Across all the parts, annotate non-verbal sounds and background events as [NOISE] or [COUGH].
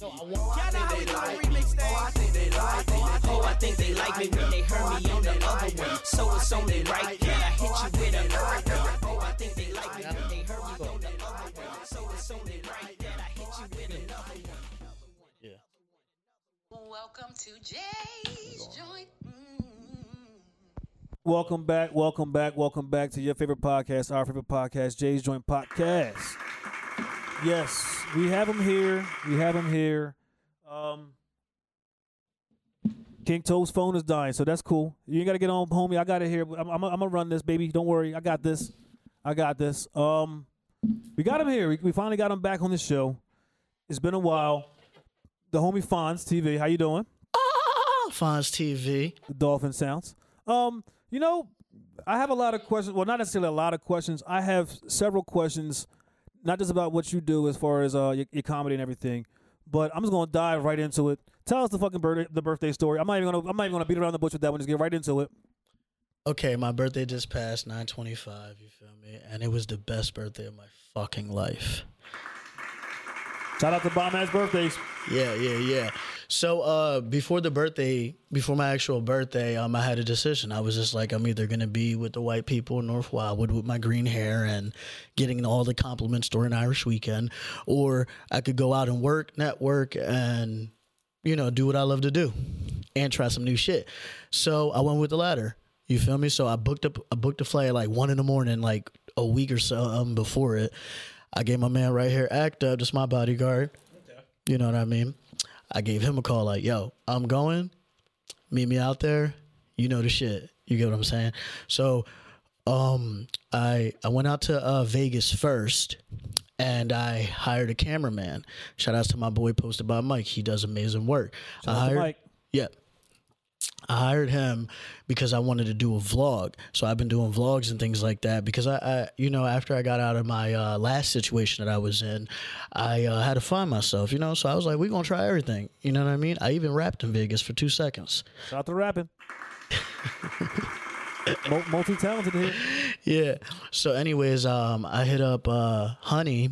No, I want. Y'all know how we do the remix thing. Oh, I think they like me. Oh, I think they like me when they heard me on the other one. So it's only right that I hit you with another. Oh, I think they like me when they heard me on the other one. So it's only right that I hit you with another one. Welcome to Jay's Joint. Mm. Welcome back, welcome back, welcome back to your favorite podcast, our favorite podcast, Jay's Joint Podcast. Yes, we have him here. We have him here. Um, King Toe's phone is dying, so that's cool. You ain't got to get on, homie. I got it here. I'm, I'm, I'm gonna run this, baby. Don't worry. I got this. I got this. Um, we got him here. We, we finally got him back on the show. It's been a while. The homie Fonz TV. How you doing? Fonz TV. the dolphin sounds. Um, you know, I have a lot of questions. Well, not necessarily a lot of questions. I have several questions, not just about what you do as far as uh your, your comedy and everything, but I'm just gonna dive right into it. Tell us the fucking birthday, the birthday story. I'm not even gonna I'm not even gonna beat around the bush with that one. Just get right into it. Okay, my birthday just passed, 925, you feel me? And it was the best birthday of my fucking life. Shout out to bomb ass birthdays. Yeah, yeah, yeah. So uh before the birthday, before my actual birthday, um I had a decision. I was just like I'm either gonna be with the white people in North Wildwood with my green hair and getting all the compliments during Irish weekend, or I could go out and work, network and you know, do what I love to do and try some new shit. So I went with the latter. You feel me? So I booked up I booked a flight at like one in the morning, like a week or so um, before it. I gave my man right here act up, just my bodyguard. You know what I mean? I gave him a call like, yo, I'm going. Meet me out there. You know the shit. You get what I'm saying? So um I I went out to uh Vegas first and I hired a cameraman. Shout outs to my boy posted by Mike. He does amazing work. Shout I hired, Mike. Yeah. I hired him because I wanted to do a vlog. So I've been doing vlogs and things like that because I, I you know, after I got out of my uh, last situation that I was in, I uh, had to find myself, you know. So I was like, we're going to try everything. You know what I mean? I even rapped in Vegas for two seconds. Shout out to rapping. Multi talented here. Yeah. So, anyways, um, I hit up uh, Honey.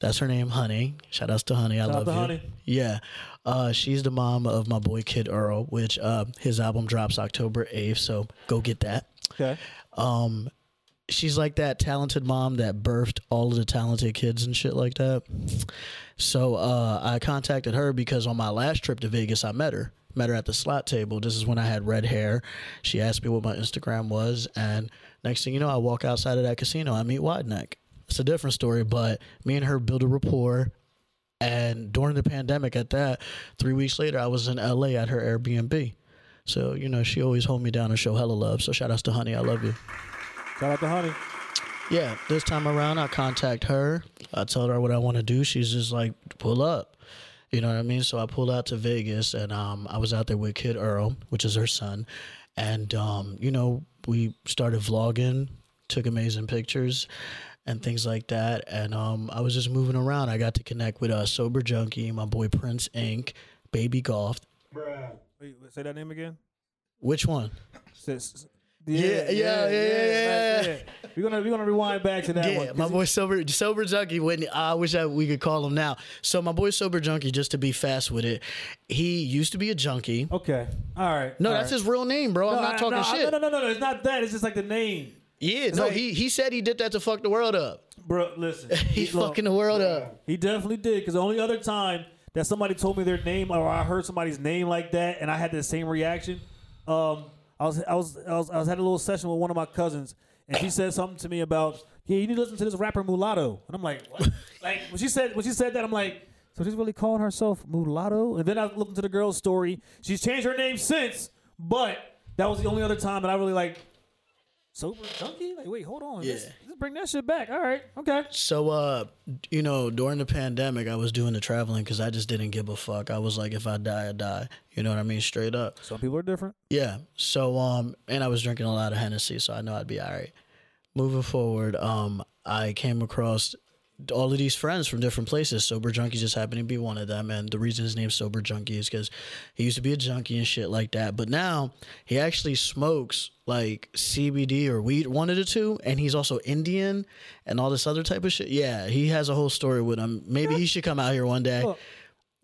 That's her name, Honey. Shout outs to Honey. I Shout love you. Honey. Yeah. Uh, she's the mom of my boy Kid Earl, which uh, his album drops October 8th. So go get that. Okay. Um, she's like that talented mom that birthed all of the talented kids and shit like that. So uh, I contacted her because on my last trip to Vegas, I met her. Met her at the slot table. This is when I had red hair. She asked me what my Instagram was, and next thing you know, I walk outside of that casino. I meet Wideneck. It's a different story, but me and her build a rapport. And during the pandemic, at that, three weeks later, I was in LA at her Airbnb. So you know, she always hold me down and show hella love. So shout outs to Honey, I love you. Shout out to Honey. Yeah, this time around, I contact her. I tell her what I want to do. She's just like, pull up. You know what I mean? So I pulled out to Vegas, and um, I was out there with Kid Earl, which is her son, and um, you know, we started vlogging, took amazing pictures, and things like that. And um, I was just moving around. I got to connect with uh, Sober Junkie, my boy Prince Inc., Baby Golf. Wait, say that name again. Which one? Sis- Yeah, yeah, yeah, yeah, yeah. We're gonna we're gonna rewind back to that Yeah, one. my boy Sober Sober Junkie. Whitney, I wish I, we could call him now. So my boy Sober Junkie, just to be fast with it, he used to be a junkie. Okay. All right. No, that's his real name, bro. I'm not talking no, shit. No, no, no, no. It's not that. It's just like the name, Yeah, no, like- he he said he did that to fuck the world up. bro. Listen, [LAUGHS] He's look, fucking the world up. He definitely did. Because the only other time that somebody told me their name or I heard somebody's name like that, and I had the same reaction. Um, I was I was I was I was had a little session with one of my cousins, and she said something to me about, yeah, you need to listen to this rapper Mulatto, and I'm like, what? [LAUGHS] like when she said when she said that, I'm like. So she's really calling herself Mulatto? And then I looked into the girl's story. She's changed her name since, but that was the only other time that I really like sober junkie. Like, wait, hold on, Yeah. let's, let's bring that shit back. All right, okay. So, uh, you know, during the pandemic, I was doing the traveling because I just didn't give a fuck. I was like, if I die, I die. You know what I mean? Straight up. Some people are different. Yeah. So um and I was drinking a lot of Hennessy, so I know I'd be all right. Moving forward, um, I came across all of these friends from different places. Sober Junkie just happened to be one of them. And the reason his name's Sober Junkie is because he used to be a junkie and shit like that. But now he actually smokes like CBD or weed, one of the two. And he's also Indian and all this other type of shit. Yeah, he has a whole story with him. Maybe he should come out here one day.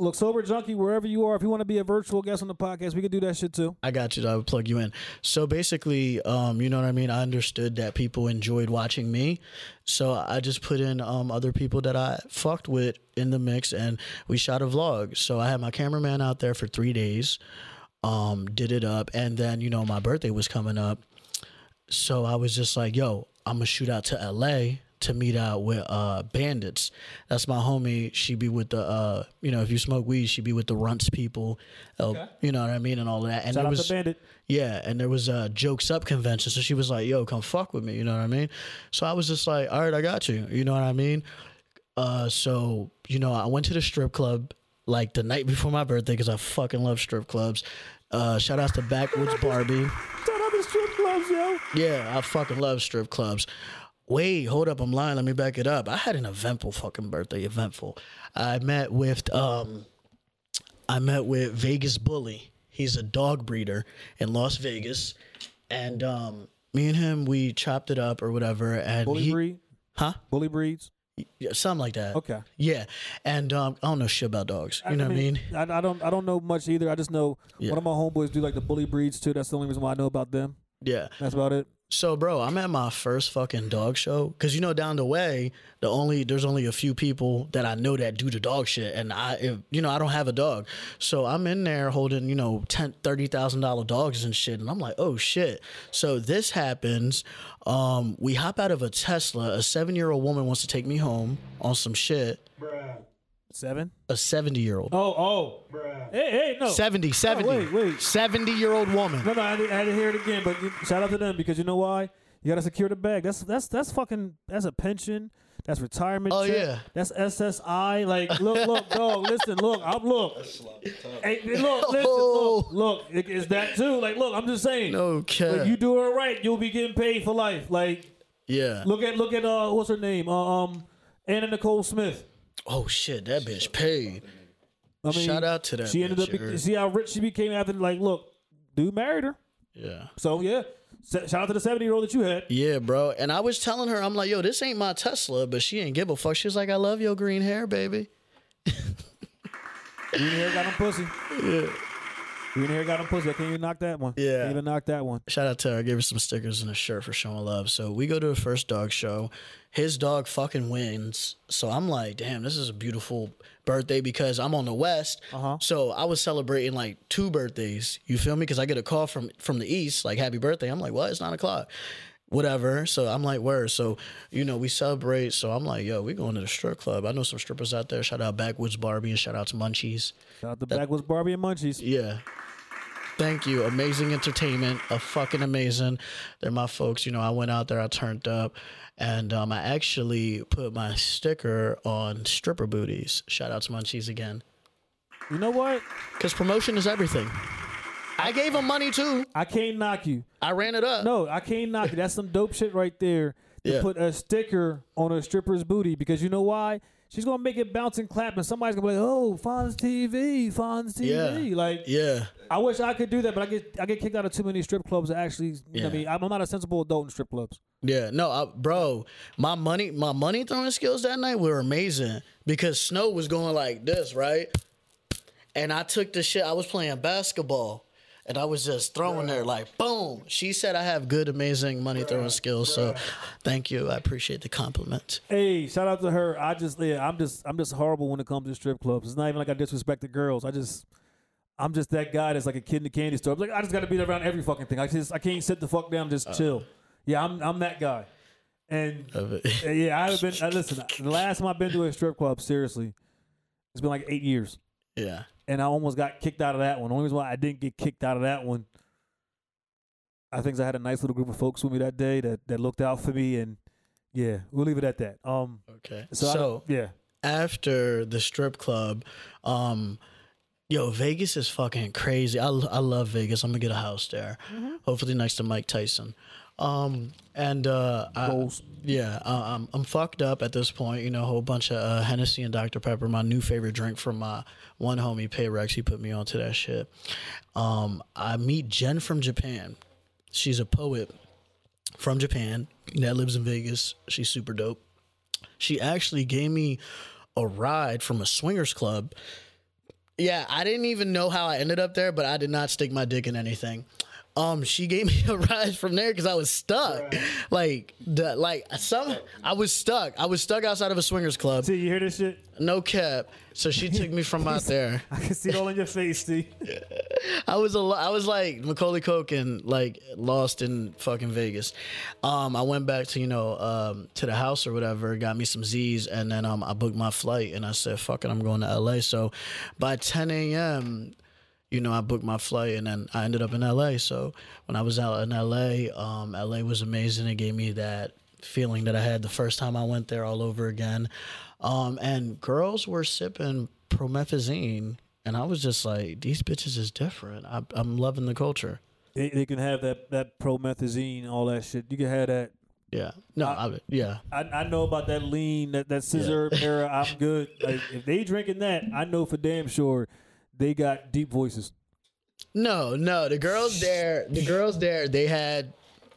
Look, sober junkie, wherever you are, if you want to be a virtual guest on the podcast, we could do that shit too. I got you. I would plug you in. So basically, um, you know what I mean. I understood that people enjoyed watching me, so I just put in um, other people that I fucked with in the mix, and we shot a vlog. So I had my cameraman out there for three days, um, did it up, and then you know my birthday was coming up, so I was just like, "Yo, I'm gonna shoot out to L.A." To meet out with uh bandits. That's my homie. She be with the uh you know, if you smoke weed, she be with the Runtz people. Uh, You know what I mean? And all that. And Shout out was Bandit. yeah, and there was a jokes up convention, so she was like, "Yo, come fuck with me," you know what I mean? So I was just like, "All right, I got you," you know what I mean? Uh, so you know, I went to the strip club like the night before my birthday because I fucking love strip clubs. Uh, shout out to Backwoods Barbie. [LAUGHS] Shout out to strip clubs, yo. Yeah, I fucking love strip clubs. Wait, hold up, I'm lying. Let me back it up. I had an eventful fucking birthday. Eventful. I met with um, I met with Vegas Bully. He's a dog breeder in Las Vegas, and um, me and him we chopped it up or whatever. And Bully he, breed, huh? bully breeds. Yeah, something like that. Okay. Yeah, and um, I don't know shit about dogs. You know what I mean? I, I don't. I don't know much either. I just know Yeah. one of my homeboys do like the bully breeds too. That's the only reason why I know about them. Yeah. That's about it. So, bro, I'm at my first fucking dog show because you know down the way, the only there's only a few people that I know that do the dog shit, and I, if, you know, I don't have a dog, so I'm in there holding you know ten thirty thousand dollar dogs and shit, and I'm like, oh shit. So this happens. Um, we hop out of a Tesla. A seven year old woman wants to take me home on some shit. Seven. A seventy year old. Oh, oh. Hey, hey, no. 70, 70. wait, wait. 70 year old woman. No, no, I had, to, I had to hear it again. But you- shout out to them because you know why? You gotta secure the bag. That's that's that's fucking. That's a pension. That's retirement. Oh, check. yeah. That's SSI. Like, look, look, [LAUGHS] dog. Listen, look. I'm look. Hey, look, listen, Oh. look, look. It, it's that too. Like, look. I'm just saying. Okay. If you do it right, you'll be getting paid for life. Like, yeah. look at look at uh, what's her name? Uh, um, Anna Nicole Smith. Oh shit, that bitch paid. I mean, Shout out to that She ended bitch, up. you be- heard? see how rich she became after. Like, look, dude married her. Yeah. So yeah, S- shout out to the 70 year old that you had. Yeah, bro. And I was telling her, I'm like, yo, this ain't my Tesla, but she ain't give a fuck. She was like, I love your green hair, baby. [LAUGHS] Green hair got him pussy. Yeah. Green hair got him pussy. I can't even knock that one. Yeah. Can't even knock that one. Shout out to her. I gave her some stickers and a shirt for showing love. So we go to the first dog show. His dog fucking wins. So I'm like, damn, this is a beautiful birthday because I'm on the west. Uh-huh. So I was celebrating like two birthdays. You feel me? Because I get a call from from the east, like happy birthday. I'm like, what? It's nine o'clock. Whatever. So I'm like, where? So, you know, we celebrate. So I'm like, yo, we going to the strip club. I know some strippers out there. Shout out Backwoods Barbie and shout out to Munchies. Shout out to Backwoods Barbie and Munchies. Yeah. Thank you. Amazing entertainment. A fucking amazing. They're my folks. You know, I went out there, I turned up, and um, I actually put my sticker on stripper booties. Shout out to Munchies again. You know what? Because promotion is everything. I gave them money too. I can't knock you. I ran it up. No, I can't knock you. That's some dope shit right there. To Yeah. put a sticker on a stripper's booty because you know why? She's gonna make it bounce and clap, and somebody's gonna be like, "Oh, Fonz TV, Fonz TV." Yeah. Like, Yeah. I wish I could do that, but I get I get kicked out of too many strip clubs. Actually, you know, what I mean, I'm not a sensible adult in strip clubs. Yeah, no, I, bro, my money, my money throwing skills that night were amazing because Snow was going like this, right? And I took the shit. I was playing basketball, and I was just throwing there like boom. She said I have good, amazing money throwing skills. So, thank you. I appreciate the compliment. Hey, shout out to her. I just yeah, I'm just I'm just horrible when it comes to strip clubs. It's not even like I disrespect the girls. I just I'm just that guy that's like a kid in the candy store. I'm like I just got to be around every fucking thing. I just I can't sit the fuck down, and just chill. Yeah, I'm I'm that guy. And Of it. uh, yeah, I have been. Uh, listen, the last time I've been to a strip club, seriously, it's been like eight years, yeah, and I almost got kicked out of that one. The only reason why I didn't get kicked out of that one, I think I had a nice little group of folks with me that day that that looked out for me, and yeah, we'll leave it at that. Um, okay. so, So, don't- yeah. after the strip club, um, yo, Vegas is fucking crazy. I, I love Vegas. I'm gonna get a house there, hopefully next to Mike Tyson. Um, and uh, I, yeah, uh, I'm I'm fucked up at this point. You know, a whole bunch of uh, Hennessy and Dr Pepper, my new favorite drink from my one homie Payrex. He put me onto that shit. Um, I meet Jen from Japan. She's a poet from Japan that lives in Vegas. She's super dope. She actually gave me a ride from a swingers club Yeah, I didn't even know how I ended up there, but I did not stick my dick in anything. Um, she gave me [LAUGHS] a ride from there because I was stuck. Like, the, like some, I was stuck. I was stuck outside of a swingers club. See, you hear this shit? No cap. So she took me from out there. [LAUGHS] I can see it all in your face, Steve. [LAUGHS] I was a, I was like Macaulay Culkin, like lost in fucking Vegas. Um, I went back to you know um, to the house or whatever, got me some Z's, and then um, I booked my flight, and I said, "Fuck it, I'm going to LA." So by 10 a.m. You know, I booked my flight and then I ended up in LA. So when I was out in LA, um, LA was amazing. It gave me that feeling that I had the first time I went there all over again. Um, and girls were sipping promethazine, and I was just like, these bitches is different. I, I'm loving the culture. They, they can have that that promethazine, all that shit. You can have that. Yeah. No, I, yeah. I, I know about that lean, that that scissor era. I'm good. Like, if they drinking that, I know for damn sure they got deep voices. No, no. The girls there, the girls there, they had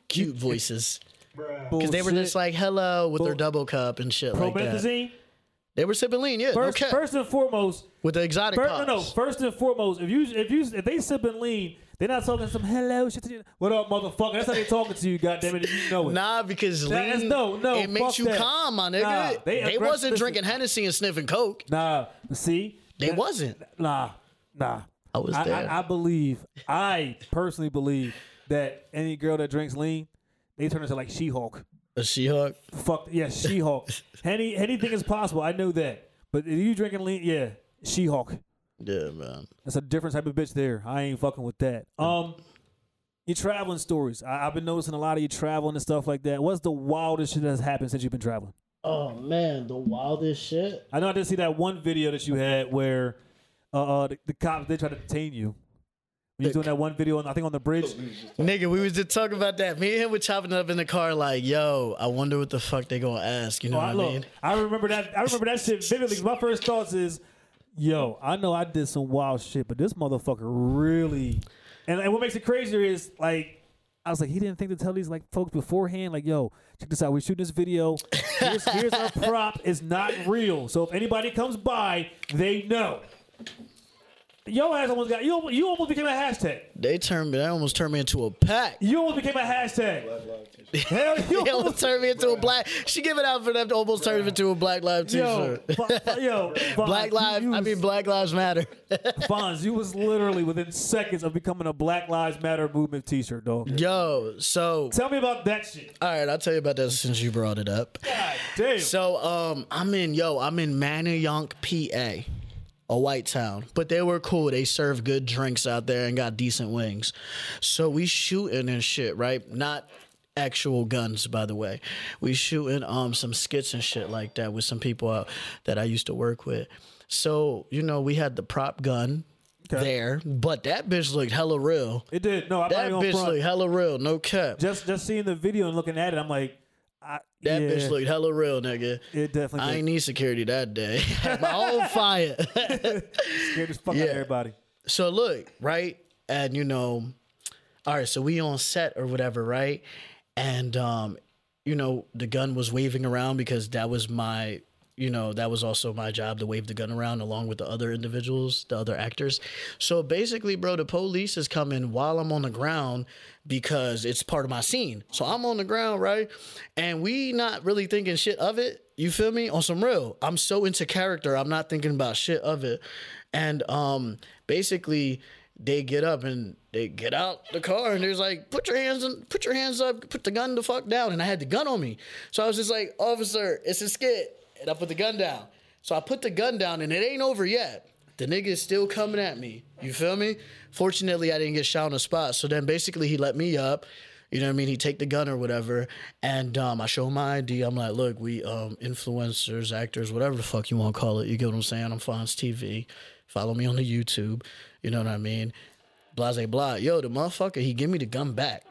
cute voices because they were just like hello with their double cup and shit like that. promethazine. They were sipping lean, yeah. First, cap. first and foremost, with the exotic First, pops. no, no. First and foremost, if you if you if they sipping lean, they're not talking some hello shit. To you. What up, motherfucker? That's how they talking to you. Goddamn it, you know it. Nah, because That lean, no, no, it makes you that. calm, my nigga. Nah, they they wasn't drinking Hennessy and sniffing coke. Nah, see, They That- wasn't. Nah, nah. I was I, there. I, I believe. I personally believe that any girl that drinks lean, they turn into like She-Hulk. A She-Hulk. Fuck yeah, She-Hulk. [LAUGHS] Any anything is possible. I know that. But if you drinking lean, yeah, She-Hulk. Yeah, man. That's a different type of bitch there. I ain't fucking with that. Um, your traveling stories. I, I've been noticing a lot of you traveling and stuff like that. What's the wildest shit that's happened since you've been traveling? Oh man, the wildest shit. I know I did see that one video that you had where uh, uh the, the cops they try to detain you. When you was doing that one video, on, I think on the bridge. Nigga, we was just talking about that. Me and him were chopping it up in the car, like, yo, I wonder what the fuck they gonna ask. You know Oh, what I, look, mean? I remember that. I remember that shit vividly. My first thoughts is, yo, I know I did some wild shit, but this motherfucker really. And, and what makes it crazier is like, I was like, he didn't think to tell these like folks beforehand, like, yo, check this out. We're shooting this video. Here's, here's our [LAUGHS] prop. It's not real. So if anybody comes by, they know. Yo ass almost got you. almost- You almost became a hashtag. They turned me. They almost turned me into a pack. You almost became a hashtag. Hell, you [LAUGHS] almost almost turned me into a black. She give it out for them to almost turn me into a Black live yo, T-shirt. Yo, [LAUGHS] Fonz, Black Lives. I mean, Black Lives Matter. [LAUGHS] Fonz, you was literally within seconds of becoming a Black Lives Matter movement T-shirt, dog. Yo, so Tell me about that shit. all right, I'll tell you about that since you brought it up. God damn. So um, I'm in yo, I'm in Manayunk, PA, a white town, but they were cool. They served good drinks out there and got decent wings. So we shooting and shit, right? Not actual guns, by the way. We shooting um some skits and shit like that with some people out that I used to work with. So you know, we had the prop gun. There, but that bitch looked hella real. it did. No, I'm not That bitch front. looked hella real, no cap. just just seeing the video and looking at it, I'm like, I, That yeah, bitch looked hella real, nigga. It definitely I did. ain't need security that day. [LAUGHS] [LAUGHS] My own fire. [LAUGHS] scared as fuck out Yeah. of everybody. so look, right? And you know, all right, so we on set or whatever, right? And um, you know, the gun was waving around because that was my you know, that was also my job to wave the gun around along with the other individuals, the other actors. So basically, bro, the police is coming while I'm on the ground because it's part of my scene. So I'm on the ground, right? And we not really thinking shit of it. You feel me? On some real. I'm so into character, I'm not thinking about shit of it. And um basically they get up and they get out the car and there's like, put your hands on, put your hands up, put the gun the fuck down. And I had the gun on me. So I was just like, officer, it's a skit. And I put the gun down. So I put the gun down and it ain't over yet. The nigga is still coming at me. You feel me? Fortunately, I didn't get shot on the spot. So then basically he let me up. You know what I mean? He take the gun or whatever, and um, I show him my ID. I'm like, look, we um, influencers, actors, whatever the fuck you want to call it. You get what I'm saying? I'm Fonz TV. Follow me on the YouTube. You know what I mean? Blase blah. Yo, the motherfucker, he give me the gun back.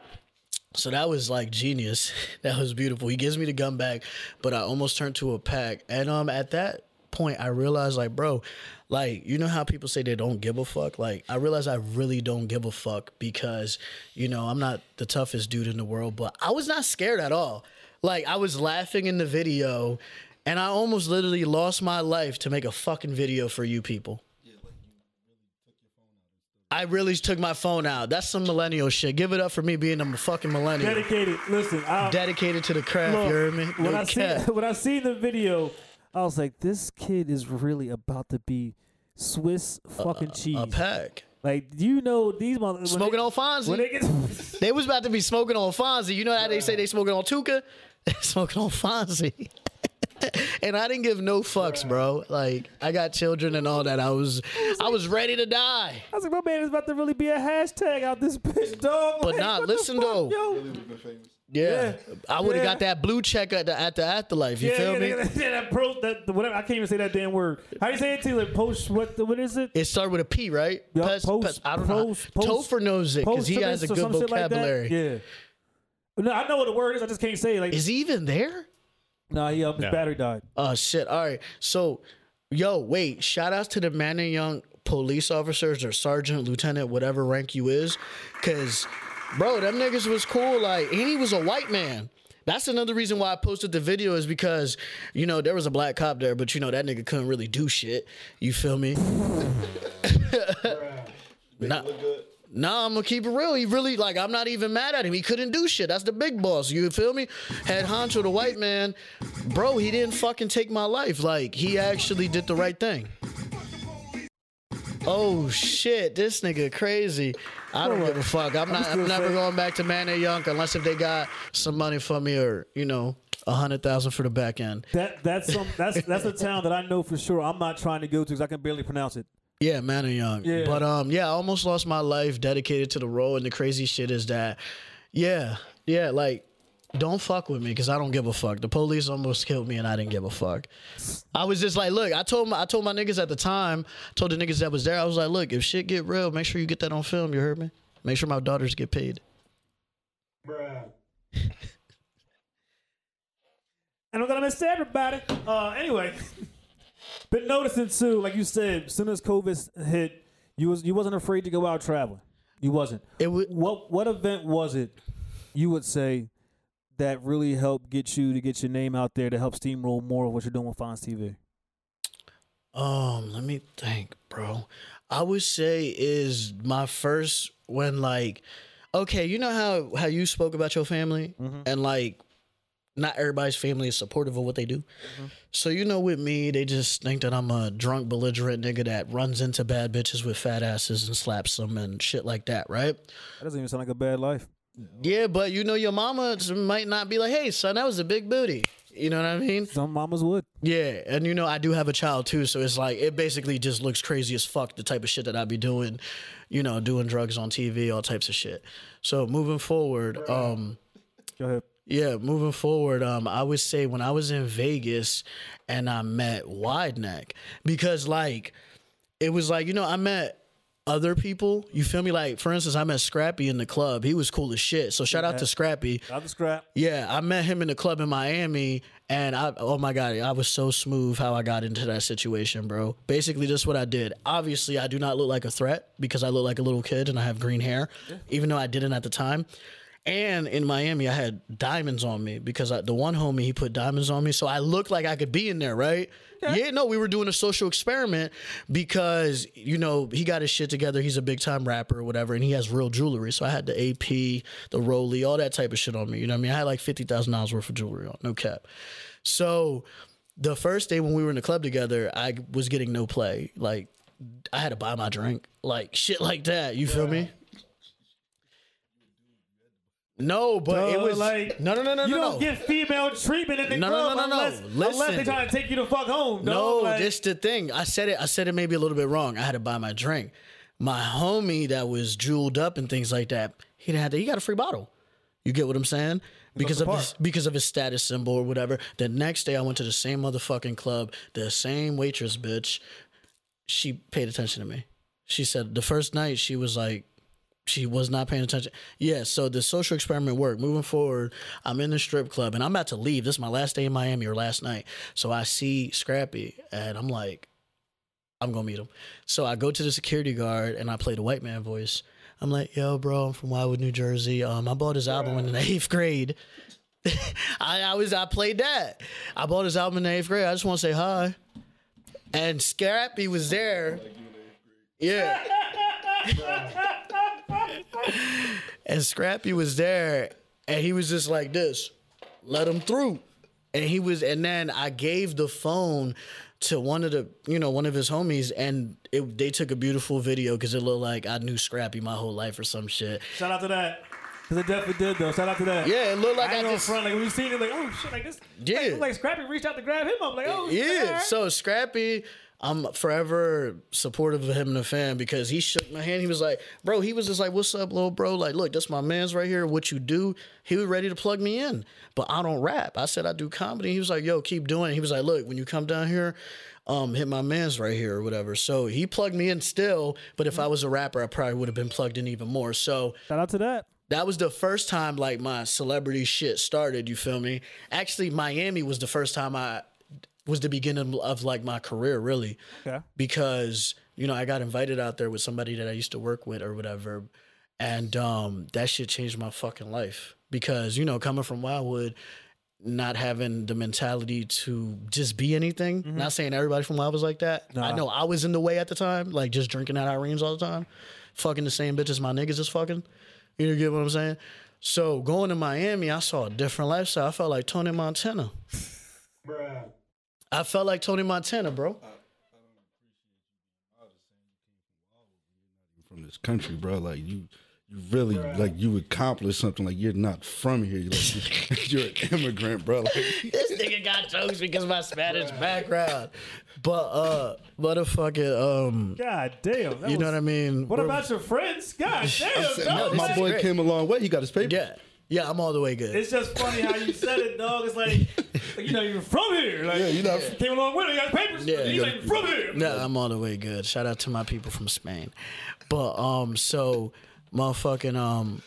So that was like genius. [LAUGHS] That was beautiful. He gives me the gun back, but I almost turned to a pack. And um, at that point, I realized like, bro, like you know how people say they don't give a fuck. Like I realized I really don't give a fuck because you know I'm not the toughest dude in the world, but I was not scared at all. Like I was laughing in the video, and I almost literally lost my life to make a fucking video for you people. I really took my phone out. That's some millennial shit. Give it up for me being a fucking millennial. Dedicated. Listen, I, Dedicated to the craft, look, you heard me? when No I see [LAUGHS] when I seen the video, I was like, this kid is really about to be Swiss fucking cheese. A pack. Like, you know, these mother Smoking on Fonzie. When they get, [LAUGHS] [LAUGHS] They was about to be smoking on Fonzie. You know how they say they smoking on Tooka? smoking on Fonzie. [LAUGHS] and I didn't give no fucks, bro. Like I got children and all that. I was I was ready to die. I was like, my man is about to really be a hashtag out this bitch, dog. But Like, nah, listen fuck, though. yo? Really would've been famous. Yeah. Yeah. I would have Yeah. got that blue check at the at the afterlife. You Yeah, feel yeah, me? yeah, [LAUGHS] yeah, that pro, that whatever. I can't even say that damn word. How do you say it to? Like post what? What is it? It started with a P, right? Yup, Pes- post- pes- I don't know. post- post- Topher knows it because he has a good some shit like vocabulary. yeah. No, I know what the word is. I just can't say it. Like, Is he even there? Nah, he up. His Yeah. battery died. Oh shit. All right. So, yo, wait. Shout outs to the man and young police officers or sergeant, lieutenant, whatever rank you is. Cause, bro, them niggas was cool. Like, and he was a white man. That's another reason why I posted the video is because, you know, there was a black cop there, but you know that nigga couldn't really do shit. You feel me? [LAUGHS] Nah, Look good. Nah, I'm gonna keep it real. He really like I'm not even mad at him. He couldn't do shit. That's the big boss. You feel me? Had Honcho the white man, bro. He didn't fucking take my life. Like he actually did the right thing. Oh shit, this nigga crazy. I don't give a fuck. I'm not. I'm never going back to Man and Young unless if they got some money for me or you know a hundred thousand for the back end. That that's some that's that's a town that I know for sure. I'm not trying to go to because I can barely pronounce it. Yeah, man and young. Yeah. But um, yeah, I almost lost my life dedicated to the role. And the crazy shit is that, yeah, yeah, like, don't fuck with me because I don't give a fuck. The police almost killed me and I didn't give a fuck. I was just like, look, I told my I told my niggas at the time, told the niggas that was there, I was like, look, if shit get real, make sure you get that on film. You heard me? Make sure my daughters get paid. Bruh. [LAUGHS] And I'm gonna miss everybody. Uh, anyway, [LAUGHS] been noticing too, like you said, as soon as COVID hit, you was you wasn't afraid to go out traveling. You wasn't. It would. What what event was it? You would say that really helped get you to get your name out there to help steamroll more of what you're doing with Fonz TV. Um, let me think, bro. I would say is my first when like okay, you know how how you spoke about your family and like not everybody's family is supportive of what they do. So you know with me, they just think that I'm a drunk belligerent nigga that runs into bad bitches with fat asses and slaps them and shit like that, right? That doesn't even sound like a bad life. Yeah, but you know your mama might not be like, "Hey, son, that was a big booty." You know what I mean? Some mamas would. Yeah, and you know I do have a child too, so it's like it basically just looks crazy as fuck the type of shit that I'd be doing, you know, doing drugs on TV, all types of shit. So moving forward, um, Go ahead. Yeah, moving forward, um, I would say when I was in Vegas and I met Wide Neck because like it was like you know I met other people. You feel me? Like for instance, I met Scrappy in the club. He was cool as shit. So shout out to Scrappy. Out the scrap. Yeah, I met him in the club in Miami, and I oh my god, I was so smooth how I got into that situation, bro. Basically, just what I did. Obviously, I do not look like a threat because I look like a little kid and I have green hair, even though I didn't at the time. And in Miami, I had diamonds on me because I, the one homie he put diamonds on me, so I looked like I could be in there, right? Yeah, no, we were doing a social experiment because you know he got his shit together. He's a big time rapper or whatever, and he has real jewelry. So I had the AP, the Rolly, all that type of shit on me. You know what I mean? I had like fifty thousand dollars worth of jewelry on, no cap. So the first day when we were in the club together, I was getting no play. Like I had to buy my drink, like shit like that. You feel me? No, but it was like, no, no, no, no, You no. don't get female treatment in the No, no, club no, no, no. unless, unless they Listen. trying to take you to fuck home. No. Like, this the thing. I said it. I said it maybe a little bit wrong. I had to buy my drink. My homie that was jeweled up and things like that. He didn't have to. He got a free bottle. You get what I'm saying? Because of park. his, because of his status symbol or whatever. The next day I went to the same motherfucking club. The same waitress bitch. She paid attention to me. She said the first night she was like, she was not paying attention. Yeah, so the social experiment worked. Moving forward, I'm in the strip club and I'm about to leave. This is my last day in Miami or last night. So I see Scrappy and I'm like, I'm gonna meet him. So I go to the security guard and I play the white man voice. I'm like, yo, bro, I'm from Wildwood, New Jersey. Um, I bought his album in the [LAUGHS] eighth grade. [LAUGHS] I, I was I played that. I bought his album in the eighth grade. I just want to say hi. And Scrappy was there. Yeah. [LAUGHS] and Scrappy was there, and he was just like this, let him through, and he was, and then I gave the phone to one of the, you know, one of his homies, and it, they took a beautiful video because it looked like I knew Scrappy my whole life or some shit. Shout out to that. Cause it definitely did though. Shout out to that. Yeah, it looked like I I, just front like we seen it like oh shit like this. Yeah. Like, like Scrappy reached out to grab him up like oh shit, Yeah, alright. so Scrappy, I'm forever supportive of him and the fan because he shook my hand. He was like, bro, he was just like, what's up, little bro? Like, look, that's my man's right here. What you do? He was ready to plug me in, but I don't rap. I said I do comedy. He was like, yo, keep doing it. He was like, look, when you come down here, um, hit my man's right here or whatever. So he plugged me in still, but if I was a rapper, I probably would have been plugged in even more. So Shout out to that. that was the first time like my celebrity shit started. You feel me? Actually, Miami was the first time I was the beginning of like my career, really, Okay. because you know I got invited out there with somebody that I used to work with or whatever, and um, that shit changed my fucking life. Because you know, coming from Wildwood, not having the mentality to just be anything. Not saying everybody from Wildwood was like that. I know I was in the way at the time, like just drinking at Irene's all the time, fucking the same bitches my niggas is fucking. You get what I'm saying? So going to Miami, I saw a different lifestyle. I felt like Tony Montana. I felt like Tony Montana, bro. I was just saying, man. I'm from this country, bro. Like you, you really like you accomplished something. Like you're not from here. You're, like, [LAUGHS] you're an immigrant, bro. Like, [LAUGHS] This nigga got jokes because of my Spanish background. But uh motherfucking um God damn. that you know was- what I mean? What We're- about your friends? God [LAUGHS] damn. I said, dog, my boy great. came a long way. He got his paper. Yeah. Yeah, I'm all the way good. It's just funny how you said it, dog. It's like, like, you know, you're from here. Like, Yeah, you know. came along with it. You got papers. Yeah. Yeah, he's like from here. No, I'm all the way good. Shout out to my people from Spain. But um, so motherfucking um,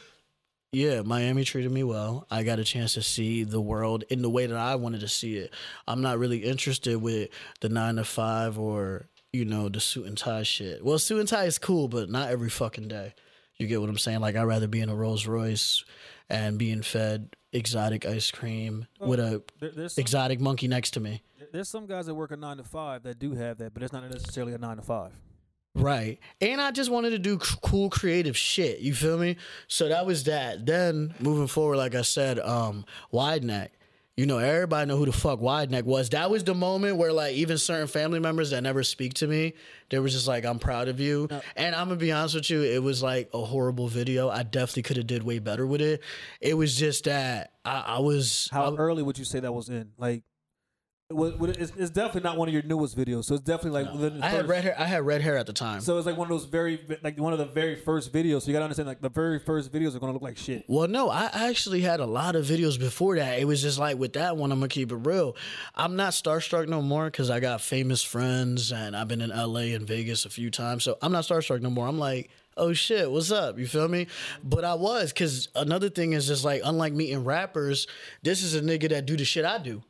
yeah, Miami treated me well. I got a chance to see the world in the way that I wanted to see it. I'm not really interested with the nine to five or you know the suit and tie shit. Well, suit and tie is cool, but not every fucking day. You get what I'm saying? Like I'd rather be in a Rolls Royce and being fed exotic ice cream with a There, some, exotic monkey next to me. there's some guys that work a nine to five that do have that, but it's not necessarily a nine to five. Right. And I just wanted to do c- cool creative shit. You feel me? So that was that. Then moving forward, like I said, um, wide neck. You know, everybody know who the fuck wide neck was. That was the moment where like even certain family members that never speak to me, they were just like, I'm proud of you. And I'm gonna be honest with you, it was like a horrible video. I definitely could have did way better with it. It was just that I, I was How I- early would you say that was in? Like, it's, it's definitely not one of your newest videos. So it's definitely like within the I had red hair I had red hair at the time. So it's like one of those very like one of the very first videos. So you gotta understand like the very first videos are gonna look like shit. Well, no, I actually had a lot of videos before that. It was just like with that one, I'm gonna keep it real. I'm not starstruck no more because I got famous friends and I've been in LA and Vegas a few times. So I'm not starstruck no more. I'm like, oh shit, what's up? You feel me? But I was because another thing is just like, unlike meeting rappers, this is a nigga that do the shit I do.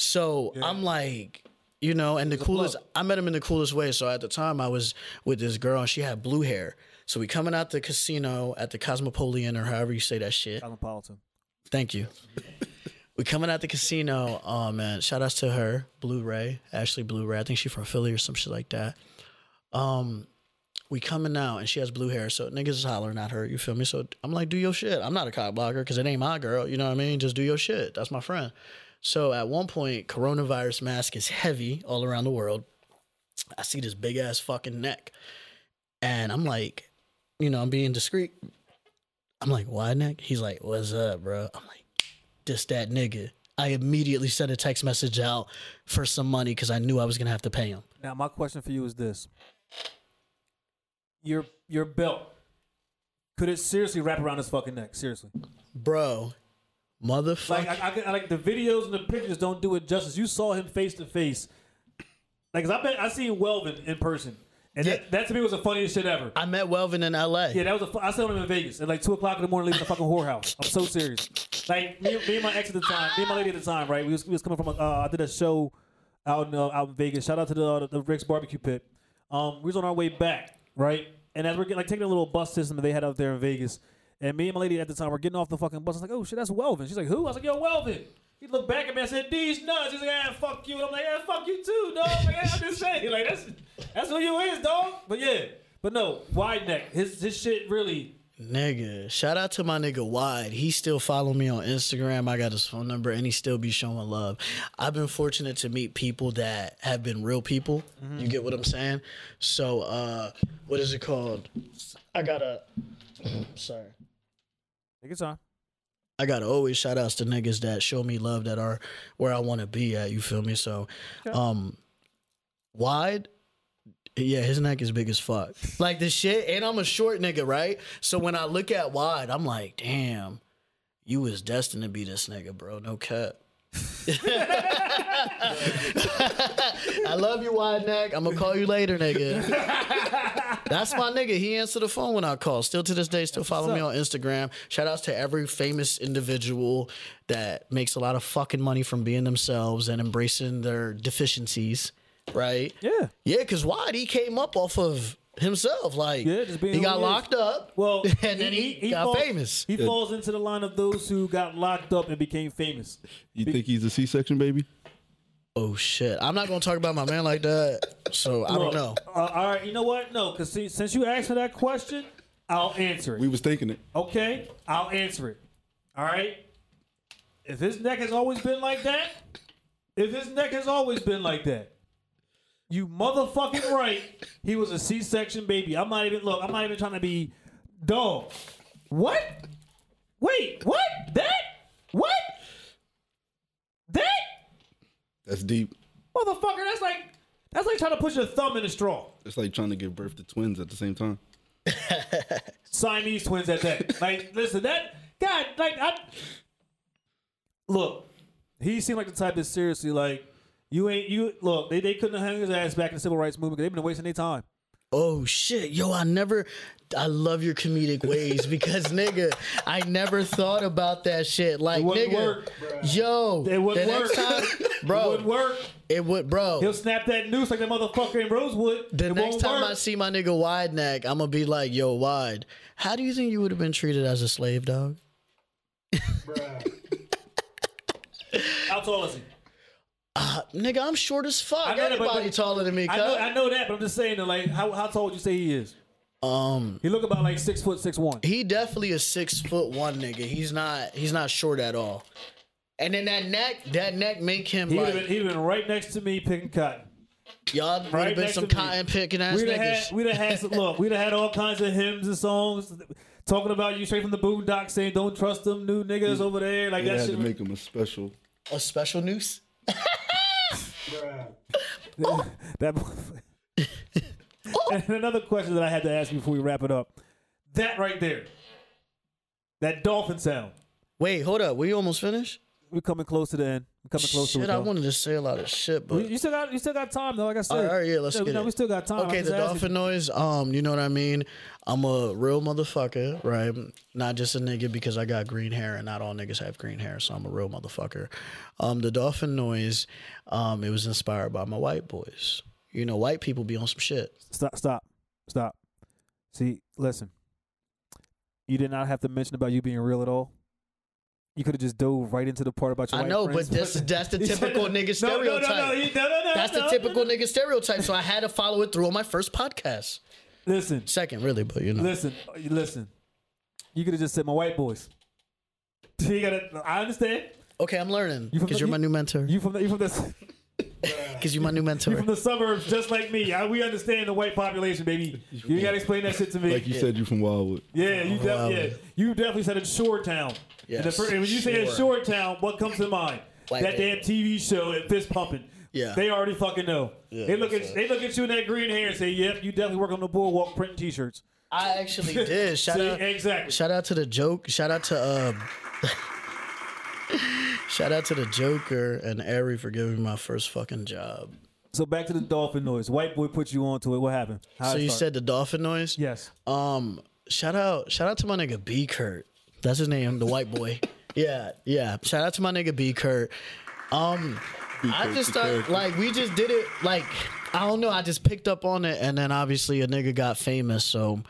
So I'm like, you know, and the coolest, I met him in the coolest way. So at the time, I was with this girl, and she had blue hair. So we coming out the casino at the Cosmopolitan, or however you say that shit. Cosmopolitan. Thank you. [LAUGHS] we coming out the casino. Oh man, shout outs to her, Blue Ray, Ashley Blue Ray. I think she from Philly or some shit like that. Um, we coming out and she has blue hair, so niggas is hollering at her. You feel me? So I'm like, do your shit. I'm not a cop blocker because it ain't my girl. You know what I mean? Just do your shit. That's my friend. So at one point, coronavirus mask is heavy all around the world. I see this big ass fucking neck, and I'm like, you know, I'm being discreet. I'm like, why neck? He's like, what's up, bro? I'm like, just that nigga. I immediately sent a text message out for some money because I knew I was gonna have to pay him. Now my question for you is this: your your belt could it seriously wrap around his fucking neck? Seriously, Bro, motherfucker. like I, I, like the videos and the pictures don't do it justice. You saw him face to face. Like, 'cause I bet I seen Welvin in person, and Yeah. that, that to me was the funniest shit ever. I met Welvin in LA. Yeah, that was a. I saw him in Vegas at like two o'clock in the morning, leaving the fucking whorehouse. I'm so serious. Like me, me and my ex at the time, me and my lady at the time, right? We was, we was coming from. A, uh, I did a show out in uh, out in Vegas. Shout out to the uh, the Rick's Barbecue Pit. Um, we was on our way back, right? And as we're getting like taking a little bus system that they had out there in Vegas, and me and my lady at the time were getting off the fucking bus. I was like, oh shit, that's Welvin. She's like, who? I was like, yo, Welvin. He looked back at me. I said, "These nuts." He's like, "Ah, fuck you." And I'm like, "Yeah, fuck you too, dog." Like, I'm just saying, like that's that's who you is, dog. But yeah, But no, wide neck. His his shit really. Nigga, shout out to my nigga Wide. He still follow me on Instagram. I got his phone number and he still be showing love. I've been fortunate to meet people that have been real people. You get what I'm saying? So uh what is it called? I got a. [CLEARS THROAT] sorry. Take your time. I gotta always shout outs to niggas that show me love that are where I wanna be at, you feel me? So um Wide yeah, his neck is big as fuck. Like the shit, and I'm a short nigga, right? So when I look at wide, I'm like, damn, you was destined to be this nigga, bro. No cut. [LAUGHS] I love you, wide neck. I'm gonna call you later, nigga. [LAUGHS] That's my nigga. He answered the phone when I called. Still to this day, still follow me on Instagram. Shout outs to every famous individual that makes a lot of fucking money from being themselves and embracing their deficiencies. Right? Yeah. Yeah, because Wide he came up off of himself. Like Yeah, just being he got he locked up. Well, [LAUGHS] and then he, he got falls- famous. He falls into the line of those who got locked up and became famous. You think he's a C-section baby? Oh shit! I'm not gonna talk about my man like that. So I don't know. Uh, all right, you know what? No, because see since you asked me that question, I'll answer it. We was thinking it. Okay, I'll answer it. All right. If his neck has always been like that, if his neck has always been like that, you motherfucking right. He was a C-section baby. I'm not even look. I'm not even trying to be dog. What? Wait. What? That? That's deep. Motherfucker, that's like that's like trying to push a thumb in a straw. It's like trying to give birth to twins at the same time. [LAUGHS] Siamese twins at that. Like, listen, that God, like, I look. He seemed like the type that seriously, like, you ain't you. Look, they, they couldn't have hung his ass back in the civil rights movement. 'cause They've been wasting their time. Oh shit, yo! I never. I love your comedic ways because [LAUGHS] nigga, I never thought about that shit. Like nigga, work. yo, It wouldn't the work, next time, Bro. [LAUGHS] It wouldn't work. It would, bro. He'll snap that noose like that motherfucker in Rosewood. The it next time work. I see my nigga Wide Neck, I'm gonna be like, "Yo, Wide, how do you think you would have been treated as a slave, dog?" [LAUGHS] how tall is he? Uh, nigga, I'm short as fuck. I know that, but- taller than me, I know. I know that, but I'm just saying that, like, how, how tall would you say he is? Um, He look about like six foot six one. he definitely a six foot one nigga. He's not. He's not short at all. And then that neck, that neck make him He would like have been, he'd have been right next to me picking cotton. y'all would right have been next some to me. cotton picking ass We'd have niggas. had, we'd have had some, look, we'd have had all kinds of hymns and songs talking about you straight from the boondocks saying don't trust them new niggas over there. Like They that had shit. to make him a special. a special noose. [LAUGHS] [LAUGHS] [LAUGHS] that, [LAUGHS] and another question that I had to ask you before we wrap it up. That right there. That dolphin sound. Wait, hold up. We almost finished. We're coming close to the end. We're coming close to Shit, it. I though. wanted to say a lot of shit, but you still got you still got time though. Like I said, All right, all right, yeah, let's we get know, it. We still got time. Okay, the dolphin noise. Um, you know what I mean. I'm a real motherfucker, right? Not just a nigga because I got green hair, and not all niggas have green hair, so I'm a real motherfucker. Um, the dolphin noise. Um, it was inspired by my white boys. You know, white people be on some shit. Stop, stop, stop. See, listen. You did not have to mention about you being real at all. You could have just dove right into the part about your I know, friends. but that's that's the [LAUGHS] typical nigga stereotype. No, no, no, no, no, no, no, That's the typical no, no. nigga stereotype. So I had to follow it through on my first podcast. Listen, Second, really, but you know. listen, uh, listen. You could have just said my white boys. [LAUGHS] You gotta. I understand. Okay, I'm learning because you, are my new mentor. You from the, you from the [LAUGHS] [LAUGHS] Because you're my new mentor. you mentor. from the suburbs, just like me. I, we understand the white population, baby. You gotta explain that shit to me. Like you said, you from Wildwood. Yeah, you, Wow. def- yeah, you definitely said it's Shore Town. And the Yes, fir- and when you say it's Shore. Shore Town, what comes to mind? White that baby. damn TV show at Fist Pumping. Yeah. They already fucking know. Yeah, they look at that's they look at you in that green hair and say, "Yep, you definitely work on the boardwalk printing T-shirts." I actually [LAUGHS] did. Shout See, out, exactly. shout out to the joke. Shout out to uh, [LAUGHS] shout out to the Joker and Ari for giving me my first fucking job. So back to the dolphin noise. White boy put you onto it. What happened? How'd so you said the dolphin noise. yes. Um, shout out, shout out to my nigga B Kurt. That's his name, the white boy. [LAUGHS] yeah, yeah. Shout out to my nigga B Kurt. Um, I Kurt's just started like we just did it like I don't know. I just picked up on it, and then obviously a nigga got famous, so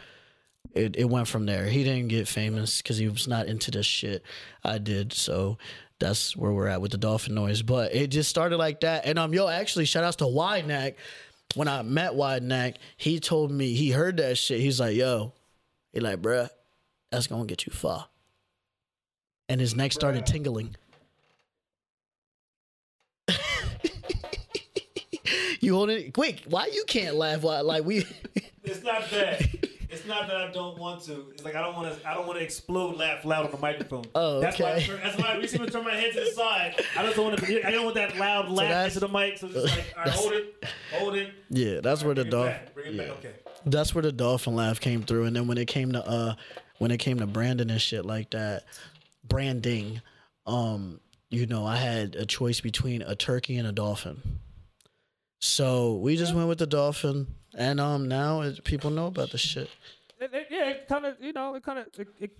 it it went from there. He didn't get famous because he was not into this shit. I did, so that's where we're at with the dolphin noise. But it just started like that, and um, yo, actually, shout outs to Wide Neck. when I met Wide Neck, he told me he heard that shit. He's like, "Yo," he like, "Bruh, that's gonna get you far." And his neck started tingling. [LAUGHS] you holding? quick. why you can't laugh? Why like we? It's not that. It's not that I don't want to. It's like I don't want to. I don't want to explode, laugh loud on the microphone. Oh, That's why. Okay. turn, that's why I recently turn my head to the side. I just don't want to. I don't want that loud laugh that's- into the mic. So just like, all right, hold it, hold it. yeah, that's where the Bring it dog. Bring it back. Okay. that's where the dolphin laugh came through and then when it came to uh when it came to branding and shit like that branding um you know i had a choice between a turkey and a dolphin so we just went with the dolphin and um now it, people know about the shit It- it- yeah, it kind of. You know, it kind of. It, it,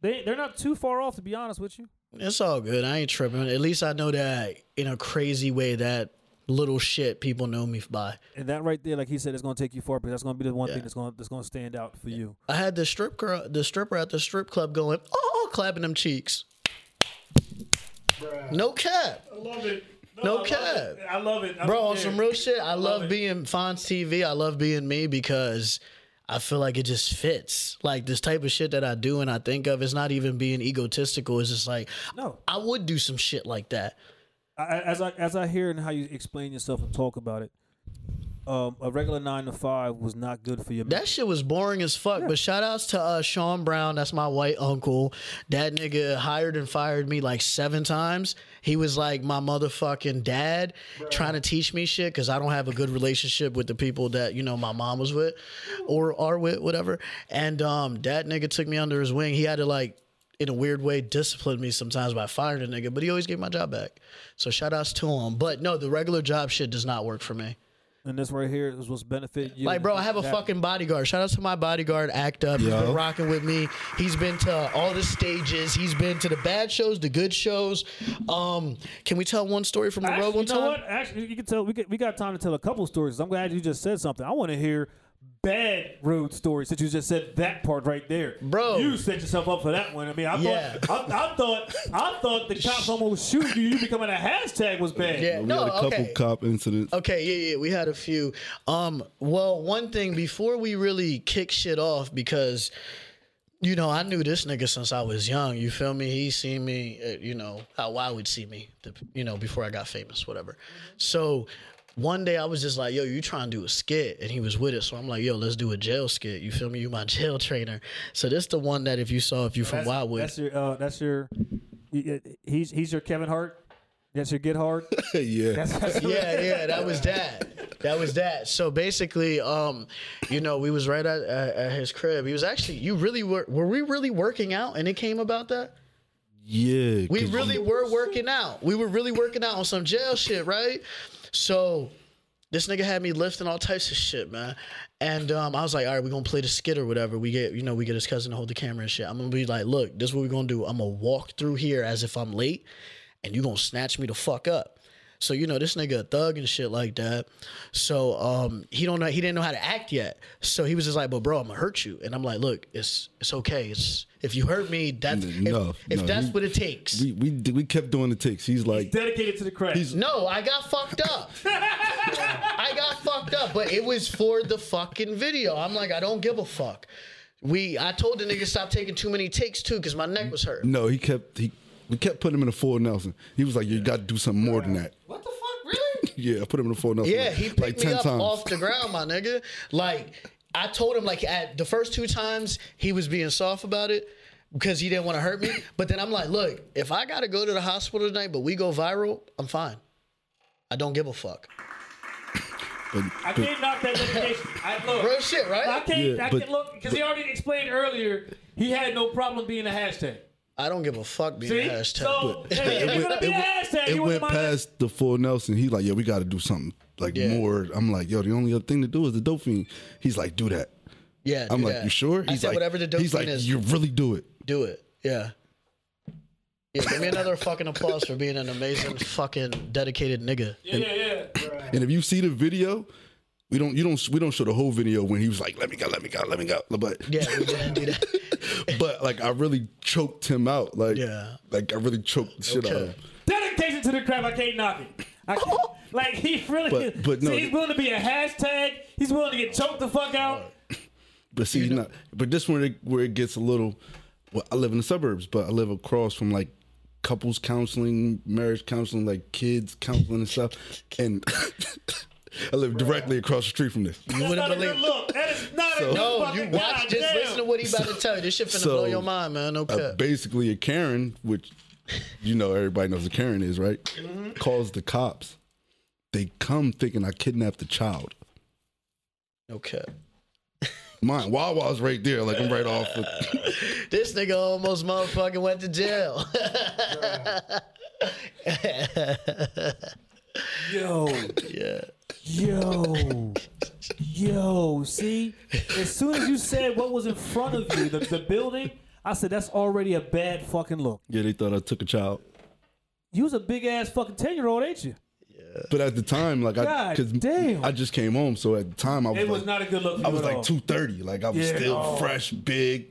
they they're not too far off, to be honest with you. it's all good i ain't tripping at least i know that in a crazy way that little shit people know me by And that right there, like he said, is going to take you far because that's going to be the one thing that's going to that's going to stand out for you. i had the strip girl the stripper at the strip club going oh clapping them cheeks no cap I love it. No I love cap. I love it, I Bro, on some real shit, I love, it. being Fonz TV. I love being me because I feel like it just fits. Like this type of shit that I do and I think of, it's not even being egotistical. It's just like, No. I would do some shit like that. I, as I as I hear and how you explain yourself and talk about it, um, a regular nine to five was not good for your. That shit was boring as fuck. But shout outs to uh, Sean Brown. That's my white uncle. That nigga hired and fired me like seven times. He was like my motherfucking dad trying to teach me shit because I don't have a good relationship with the people that, you know, my mom was with or are with, whatever. And um, that nigga took me under his wing. He had to like, in a weird way, discipline me sometimes by firing a nigga, but he always gave my job back. So shout outs to him. But no, the regular job shit does not work for me. And this right here is what's benefit you. Like, bro, I have a That- fucking bodyguard. Shout out to my bodyguard, Act Up. He's Yo. been rocking with me. He's been to all the stages. He's been to the bad shows, the good shows. Um, can we tell one story from the road Actually, one you know time? what? Actually, you can tell. We get, we got time to tell a couple stories. I'm glad you just said something. I want to hear bad road stories since you just said that part right there, Bro. You set yourself up for that one. I mean, I Yeah. thought I, I thought I thought the cops almost shooting you. You becoming a hashtag was bad. Yeah, We no, had a couple okay. cop incidents. Okay, yeah, yeah, we had a few. Um, well, one thing before we really kick shit off because you know I knew this nigga since I was young. You feel me? He seen me, uh, you know how I would see me, the, you know, before I got famous, whatever. So one day I was just like, "Yo, you trying to do a skit?" And he was with it, so I'm like, "Yo, let's do a jail skit." You feel me? You my [LAUGHS] jail trainer. So this the one that if you saw if you from that's, Wildwood, That's your. Uh, that's your. y- y- He's he's your Kevin Hart. That's your Get Hard. [LAUGHS] yeah. That's, that's yeah, yeah, that was [LAUGHS] that. That was that. So basically, um, you know, we was right at, at, at his crib. He was actually, you really were, were we really working out? And it came about that. yeah. We really were working out. We were really working out on some jail shit, right? So this nigga had me lifting all types of shit, man. And um, I was like, all right, we're gonna play the skit or whatever. We get, you know, we get his cousin to hold the camera and shit. I'm gonna be like, look, this is what we're gonna do. I'm gonna walk through here as if I'm late, and you gonna snatch me the fuck up. So you know this nigga a thug and shit like that. So um, he don't know he didn't know how to act yet. So he was just like, "But bro, I'm gonna hurt you." And I'm like, "Look, it's it's okay. It's if you hurt me, that's if, No, if no, that's he- what it takes." We we we kept doing the takes. He's like, dedicated to the craft. He's- No, I got fucked up. [LAUGHS] I got fucked up, but it was for the fucking video. I'm like, I don't give a fuck. We, I told the nigga stop taking too many takes too, cause my neck was hurt. no, he kept he we kept putting him in a full Nelson. He was like, you got to do something more than that. What the fuck, really? [LAUGHS] Yeah, I put him in a full Nelson. Yeah, like, he picked like me ten up times. off the ground, my nigga. Like I told him, like at the first two times he was being soft about it because he didn't want to hurt me. [LAUGHS] But then I'm like, look, if I gotta go to the hospital tonight, but we go viral, I'm fine. I don't give a fuck. But, I but can't knock that dedication. I [LAUGHS] look. Real shit, right? I can't. Yeah, I but- can't look because he already explained earlier. He had no problem being a hashtag. I don't give a fuck being See, a hashtag. so [LAUGHS] if it you're went, be it a went- hashtag, it went wouldn't past the full Nelson. He's like, yeah, we got to do something like Yeah. more. I'm like, yo, the only other thing to do is the dope fiend. He's like, do that. yeah, I'm do like, that. you sure? I He's said like, whatever the dope he's like, is, you really do it. do it. Yeah. Yeah, give me another fucking applause for being an amazing fucking dedicated nigga. Yeah, yeah, yeah. And if you see the video, we don't, you don't, we don't show the whole video when he was like, let me go, let me go, let me go. But Yeah, we didn't do that. [LAUGHS] but like I really choked him out. Like Yeah. like I really choked the shit out of him. Dedication to the craft. I can't knock it. I can't, [LAUGHS] Like he really, But- but no, see, he's willing to be a hashtag. He's willing to get choked the fuck out. But see, not. But this one where it, where it gets a little. Well, I live in the suburbs, but I live across from like couples counseling, marriage counseling, like kids counseling and stuff. And [LAUGHS] I live directly across the street from this. You wouldn't not a good believe. look. That is not a good No, you watch. Just goddamn. listen to what he about to tell you. This shit finna So, blow your mind, man. No Uh, cap. basically, a Karen, which you know everybody knows a Karen is, right? Mm-hmm. Calls the cops. They come thinking I kidnapped the child. No cap. Mine, Wawa's right there, like I'm right off. Of, [LAUGHS] This nigga almost motherfucking went to jail. [LAUGHS] Yo, yeah. Yo, yo. See, as soon as you said what was in front of you, the, the building, I said that's already a bad fucking look. yeah, they thought I took a child. You was a big ass fucking ten year old, ain't you? Yeah. But at the time, like I, God cause damn. I just came home, so at the time I was, It was like, not a good look. For I you was at like all. two thirty, like I was Yeah, still no. fresh, big,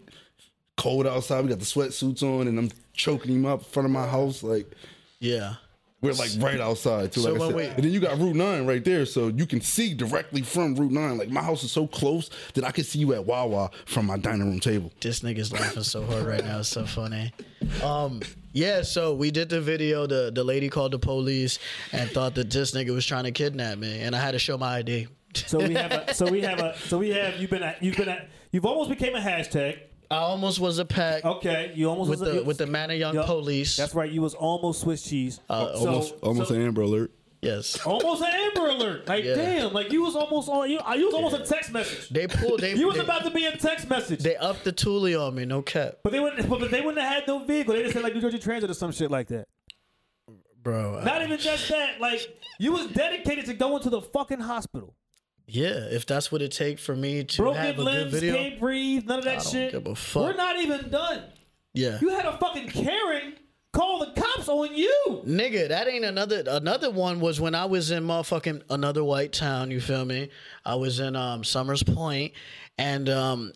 cold outside. We got the sweatsuits on, and I'm choking him up in front of my house, like. Yeah. We're like right outside too. So Like I said. we- and then you got Route Nine right there, so you can see directly from Route Nine. Like my house is so close that I can see you at Wawa from my dining room table. This nigga's laughing so hard right now. It's so funny. Um, yeah, so we did the video. The the lady called the police and thought that this nigga was trying to kidnap me, and I had to show my ID. So we have a. So we have a. [LAUGHS] So we have. You've been. At, you've been. At, you've almost became a hashtag. I almost was a pack Okay. You almost with was the you- with the man of young Yup. police. That's right. You was almost Swiss cheese. Uh, So- Almost, almost so- an Amber Alert. yes. Almost an Amber Alert. Like Yeah. damn. Like you was almost on. You, you was almost a text message. They pulled. They [LAUGHS] You was they, about to be a text message. they upped the toolie on me. No cap, but they wouldn't. But they wouldn't have had no vehicle. They just said like New Jersey Transit or some shit like that. bro. I- Not even just that. Like you was dedicated to going to the fucking hospital. Yeah, if that's what it take for me to Broken have a good video. can't breathe, none of that I don't shit. give a fuck. We're not even done. Yeah. You had a fucking Karen call the cops on you. Nigga, that ain't another another one was when I was in motherfucking another white town, you feel me? I was in um Somers Point and um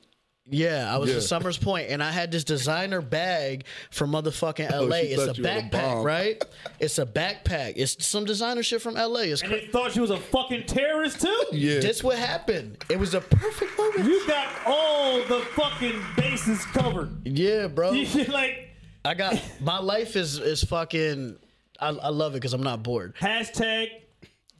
yeah, I was Yeah. in Somers Point and I had this designer bag from motherfucking LA. [LAUGHS] Oh, it's a thought you had a backpack, right? It's a backpack. It's some designer shit from LA. It's And cra- they thought she was a fucking terrorist too. Yeah, this what happened. It was a perfect moment. You got all the fucking bases covered. Yeah, bro. [LAUGHS] You like I got my life is is fucking I, I love it because I'm not bored. hashtag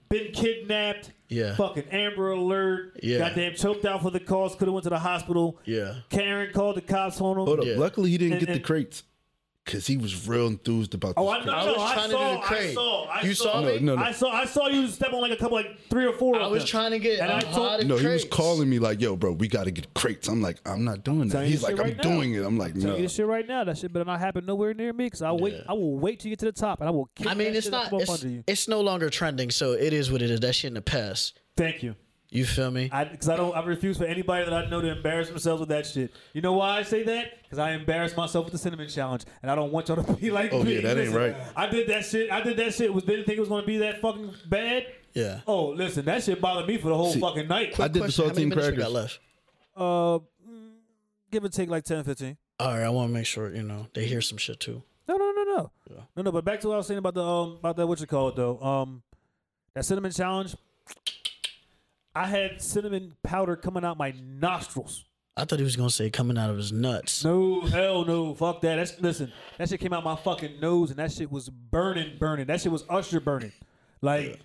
been kidnapped. Yeah. Fucking Amber Alert. Yeah. Goddamn choked out for the cause. Could have went to the hospital. Yeah. Karen called the cops on him. Hold up. Yeah. Luckily, he didn't And- get the crates because he was real enthused about. Oh, this I know. crate. I no, was I trying to saw, do the I saw. I You saw me? No, no. I saw. I saw you step on like a couple, like three or four. I of was them. trying to get And a I lot told- of No, he was calling me like, "Yo, bro, we got to get crates." I'm like, "I'm not doing that." He's like, "I'm right now. doing it." I'm like, Tell "No." you this shit right now. That shit better not happen nowhere near me because I'll wait. I will wait till you get to the top and I will. Kick I mean, that it's shit not. It's, it's no longer trending, so it is what it is. That shit in the past. Thank you. You feel me? I because I don't. I refuse for anybody that I know to embarrass themselves with that shit. You know why I say that? Because I embarrassed myself with the cinnamon challenge, and I don't want y'all to [LAUGHS] be like Oh, me. yeah, that ain't right. I did that shit. I did that shit. Was didn't think it was going to be that fucking bad. yeah. Oh, listen, that shit bothered me for the whole See, fucking night. I did the Question, how many saltine minutes got crackers. left? Uh, mm, give or take like 10, 15. All right, I want to make sure you know they hear some shit too. No, no, no, no, no, no. But back to what I was saying about the um about that what you call it though. Um, that cinnamon challenge. I had cinnamon powder coming out my nostrils. I thought he was gonna say coming out of his nuts. No, hell no, fuck that. That's listen. That shit came out my fucking nose, and that shit was burning, burning. That shit was Usher burning. Like,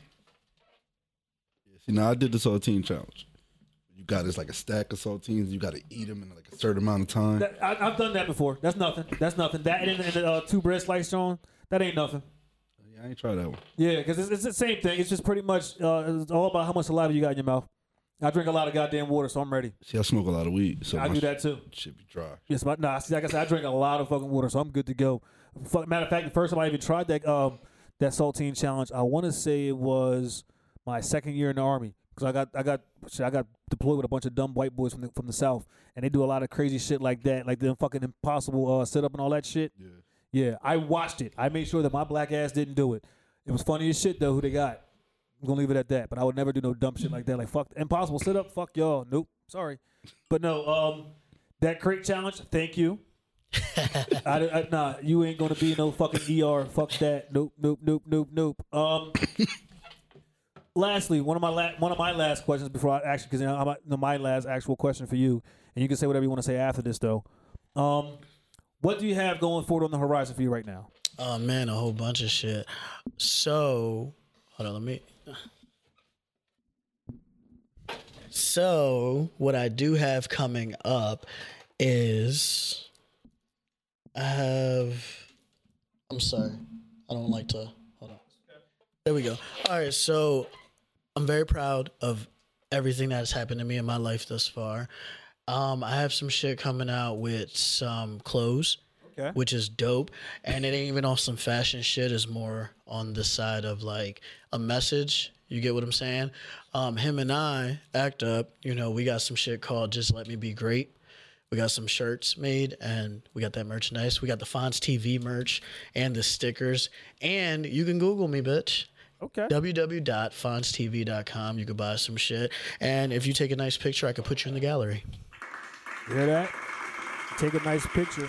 See, now I did the saltine challenge. You got it's like a stack of saltines. You got to eat them in like a certain amount of time. that, I, I've done that before. That's nothing. That's nothing. That and, and the uh, two bread slices on. That ain't nothing. I ain't try that one. Yeah, because it's, it's the same thing. It's just pretty much uh, it's all about how much saliva you got in your mouth. I drink a lot of goddamn water, so I'm ready. See, I smoke a lot of weed, so I do that too. should be dry. Yes, but nah. See, like I said, I drink a lot of fucking water, so I'm good to go. Fuck, matter of fact, the first time I even tried that um that saltine challenge, I want to say it was my second year in the army because I got I got shit, I got deployed with a bunch of dumb white boys from the from the south, and they do a lot of crazy shit like that, like the fucking impossible uh, sit up and all that shit. Yeah. Yeah, I watched it. I made sure that my black ass didn't do it. It was funny as shit though. Who they got? I'm gonna leave it at that. But I would never do no dumb shit like that. Like fuck, impossible sit up. Fuck y'all. Nope. Sorry. But no. Um, that crate challenge. Thank you. [LAUGHS] I, I, nah, you ain't gonna be no fucking ER. Fuck that. Nope. Nope. Nope. Nope. Nope. Um. lastly, one of my la- one of my last questions before I actually because you know, my last actual question for you, and you can say whatever you want to say after this though. Um, what do you have going forward on the horizon for you right now? Oh man, a whole bunch of shit. So, hold on, let me. So, what I do have coming up is I have. I'm sorry, I don't like to. Hold on. There we go. All right, so I'm very proud of everything that's happened to me in my life thus far. Um, I have some shit coming out with some clothes Okay. which is dope. And it ain't even on some fashion shit. It's more on the side of like a message. You get what I'm saying? Um, him and I act up. You know, we got some shit called "Just Let Me Be Great." We got some shirts made, and we got that merchandise. We got the Fonz TV merch and the stickers. And you can Google me, bitch. Okay. www.fonztv.com. You can buy some shit. And if you take a nice picture, I could put you in the gallery. You hear that? Take a nice picture.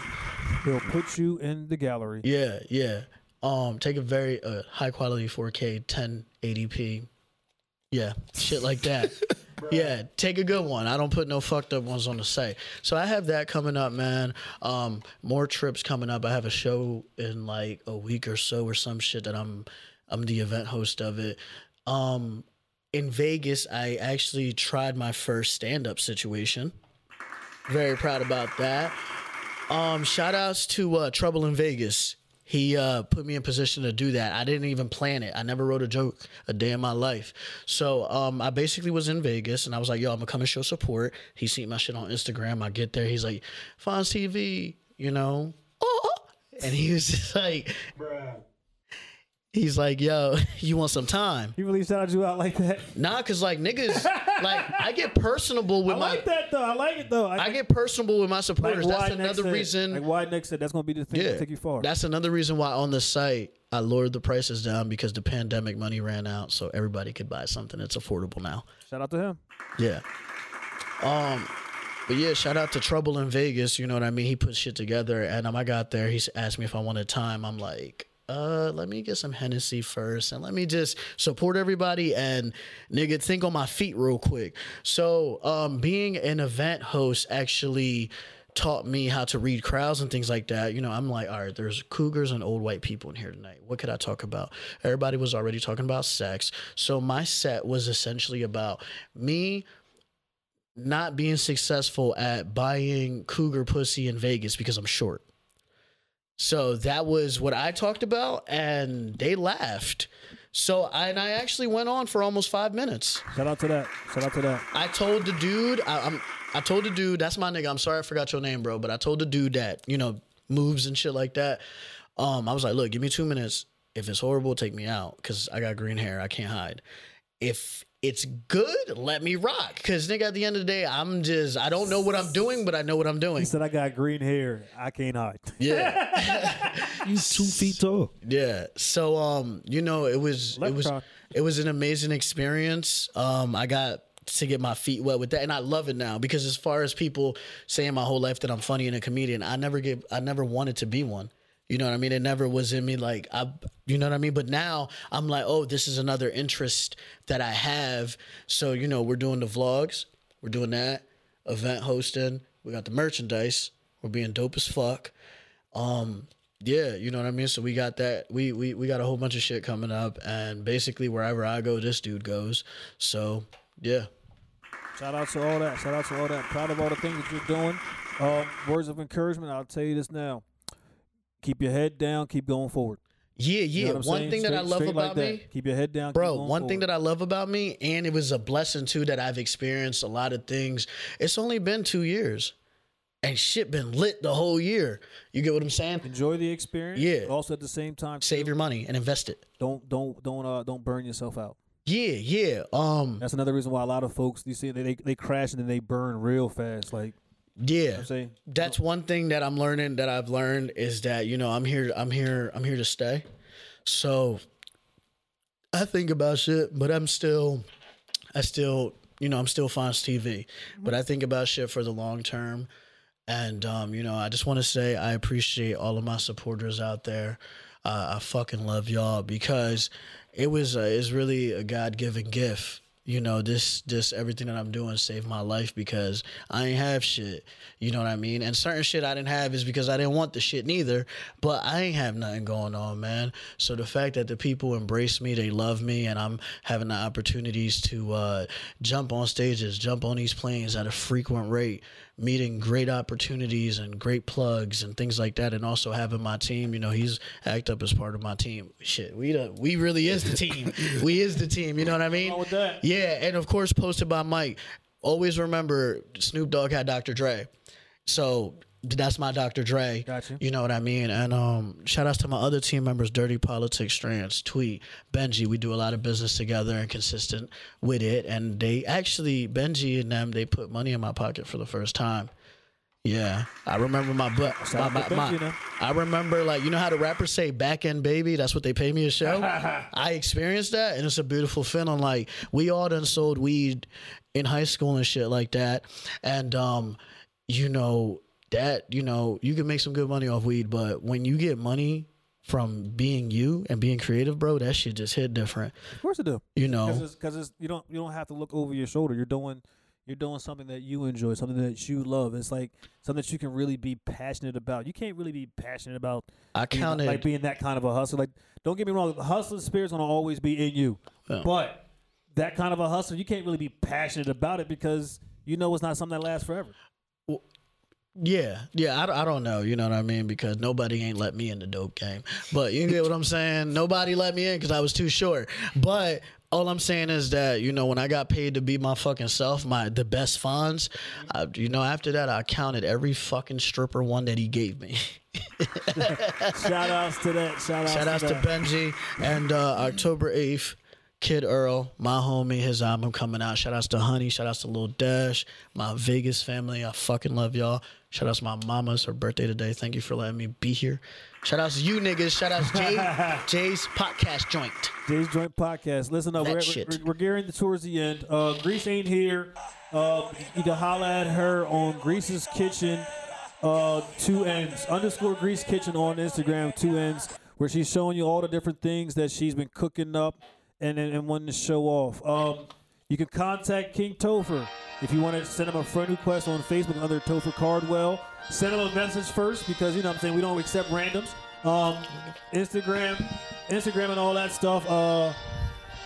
He'll put you in the gallery. Yeah, yeah. Um, take a very uh, high quality 4K 1080p. Yeah, shit like that. [LAUGHS] yeah, take a good one. I don't put no fucked up ones on the site. So I have that coming up, man. Um, more trips coming up. I have a show in like a week or so or some shit that I'm I'm the event host of it. Um, in Vegas, I actually tried my first stand up situation. Very proud about that. Um, shout outs to uh, Trouble in Vegas. He uh, put me in position to do that. I didn't even plan it. I never wrote a joke a day in my life. So um, I basically was in Vegas and I was like, yo, I'm gonna come and show support. He seen my shit on Instagram. I get there. He's like, Fonz TV, you know. Oh. [LAUGHS] And he was just like, he's like, yo, [LAUGHS] you want some time? He really shouted you out like that. Nah, cause like niggas, [LAUGHS] like I get personable with my I my. like that though. I like it though. I get personable with my supporters. why That's another said- reason. Like why next said that's gonna be the thing Yeah, to take you far. That's another reason why on the site I lowered the prices down because the pandemic money ran out, so everybody could buy something that's affordable now. Shout out to him. Yeah. Um, but yeah, shout out to Trouble in Vegas. You know what I mean? He put shit together, and um, I got there. He asked me if I wanted time. I'm like, uh, let me get some Hennessy first, and let me just support everybody and nigga think on my feet real quick. So, um, being an event host actually taught me how to read crowds and things like that. You know, I'm like, all right, there's cougars and old white people in here tonight. What could I talk about? Everybody was already talking about sex. So my set was essentially about me not being successful at buying cougar pussy in Vegas because I'm short. So that was what I talked about, and they laughed. So I, and I actually went on for almost five minutes. Shout out to that. Shout out to that. I told the dude, I, I'm, I told the dude, that's my nigga. I'm sorry I forgot your name, bro, but I told the dude that you know moves and shit like that. Um, I was like, look, give me two minutes. If it's horrible, take me out because I got green hair. I can't hide. If it's good, let me rock. Cause nigga, at the end of the day, I'm just I don't know what I'm doing, but I know what I'm doing. He said I got green hair. I can't hide. Yeah. [LAUGHS] [LAUGHS] You two feet tall. Yeah. So um, you know, it was it was Leprechaun. it was an amazing experience. Um, I got to get my feet wet with that, and I love it now because as far as people saying my whole life that I'm funny and a comedian, I never get I never wanted to be one. You know what I mean? It never was in me like I you know what I mean? But now I'm like, oh, this is another interest that I have. So, you know, we're doing the vlogs, we're doing that, event hosting, we got the merchandise, we're being dope as fuck. Um, yeah, you know what I mean. So we got that. We we we got a whole bunch of shit coming up, and basically wherever I go, this dude goes. So yeah, Shout out to all that. Shout out to all that. Proud of all the things that you're doing. Um, words of encouragement. I'll tell you this now. Keep your head down. Keep going forward. yeah, You yeah. know one saying? thing that I love about like me, Keep your head down, bro. One thing that I love about me, and it was a blessing too that I've experienced a lot of things. It's only been two years, and shit been lit the whole year. You get what I'm saying? enjoy the experience. Yeah. Also at the same time, Save your money and invest it. don't don't don't uh don't burn yourself out. Yeah, yeah. Um, That's another reason why a lot of folks you see they they, they crash and then they burn real fast. Like yeah. I'm saying, that's one thing that I'm learning that I've learned is that you know I'm here I'm here I'm here to stay. So I think about shit, but I'm still I still you know I'm still Fonz TV, but I think about shit for the long term. And um, you know, I just want to say I appreciate all of my supporters out there. uh, I fucking love y'all because it was uh, it's really a God given gift. You know, this this everything that I'm doing saved my life because I ain't have shit. You know what I mean? And certain shit I didn't have is because I didn't want the shit neither. But I ain't have nothing going on, man. So the fact that the people embrace me, they love me, and I'm having the opportunities to uh, jump on stages, jump on these planes at a frequent rate, meeting great opportunities and great plugs and things like that, and also having my team. You know, he's act up as part of my team. Shit, we the, we really is the team. [LAUGHS] we is the team. You know what I mean? with that. Yeah, and of course, posted by Mike. Always remember, Snoop Dogg had Dr. Dre, so that's my Dr. Dre. Gotcha. You know what I mean? And um, shout outs to my other team members, Dirty Politics Strands, Tweet, Benji. We do a lot of business together and consistent with it. And they actually, Benji and them, they put money in my pocket for the first time. Yeah, I remember my butt. My, my, my- I remember like you know how the rappers say back end baby. That's what they pay me a show. [LAUGHS] I experienced that, and it's a beautiful feeling. Like we all done sold weed in high school and shit like that, and um, you know that you know you can make some good money off weed, but when you get money from being you and being creative, bro, that shit just hit different. Of course I do. You know, Because it's, it's, you don't you don't have to look over your shoulder. You're doing you're doing something that you enjoy, something that you love. It's like something that you can really be passionate about. You can't really be passionate about I being, counted. like being that kind of a hustler. Like, don't get me wrong, the hustler spirit's gonna always be in you, Yeah. but that kind of a hustler, you can't really be passionate about it because you know it's not something that lasts forever. Yeah, yeah, I, don't- I don't know, you know what I mean? Because nobody ain't let me in the dope game. But you get what I'm saying? Nobody let me in because I was too short. But all I'm saying is that, you know, when I got paid to be my fucking self, my the best funds, I, you know, after that, I counted every fucking stripper one that he gave me. [LAUGHS] Shout outs to that. Shout outs Shout outs to, to. Benji and uh, October 8th. Kid Earl, my homie, his album coming out. Shout outs to Honey. Shout outs to Lil Dash, my Vegas family. I fucking love y'all. Shout out to my mama. It's her birthday today. Thank you for letting me be here. Shout out to you niggas. Shout outs Jay, [LAUGHS] Jay's podcast joint. Jay's Joint Podcast. Listen up, That we're, shit. we're, we're gearing towards the end. Uh, Grease ain't here. Uh, you can holla at her on Grease's Kitchen, uh, two ends underscore Grease Kitchen on Instagram, two ends, where she's showing you all the different things that she's been cooking up and and, and wanting to show off. Um, you can contact King Topher if you want to send him a friend request on Facebook under Topher Cardwell. Send him a message first because you know what I'm saying we don't accept randoms. Um, Instagram, Instagram, and all that stuff. Uh,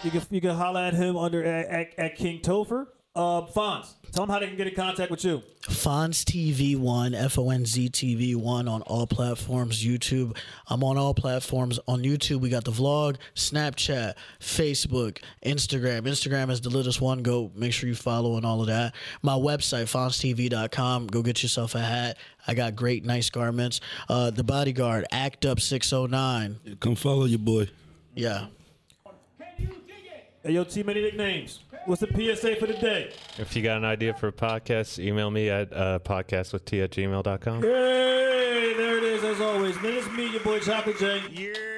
you can you can holler at him under at, at, at King Topher. Uh, Fonz, tell them how they can get in contact with you. Fonz TV One, F O N Z TV One on all platforms. YouTube, I'm on all platforms. On YouTube, we got the vlog, Snapchat, Facebook, Instagram. Instagram is the latest one. Go make sure you follow and all of that. My website, FonzTV.com. Go get yourself a hat. I got great, nice garments. Uh, the Bodyguard, Act Up 609. Come follow your boy. Yeah. Hey, yo, T many nicknames. What's the PSA for the day? If you got an idea for a podcast, email me at uh, podcastwitht at gmail.com. Hey, there it is as always. Man, it's me, your boy Chocolate J.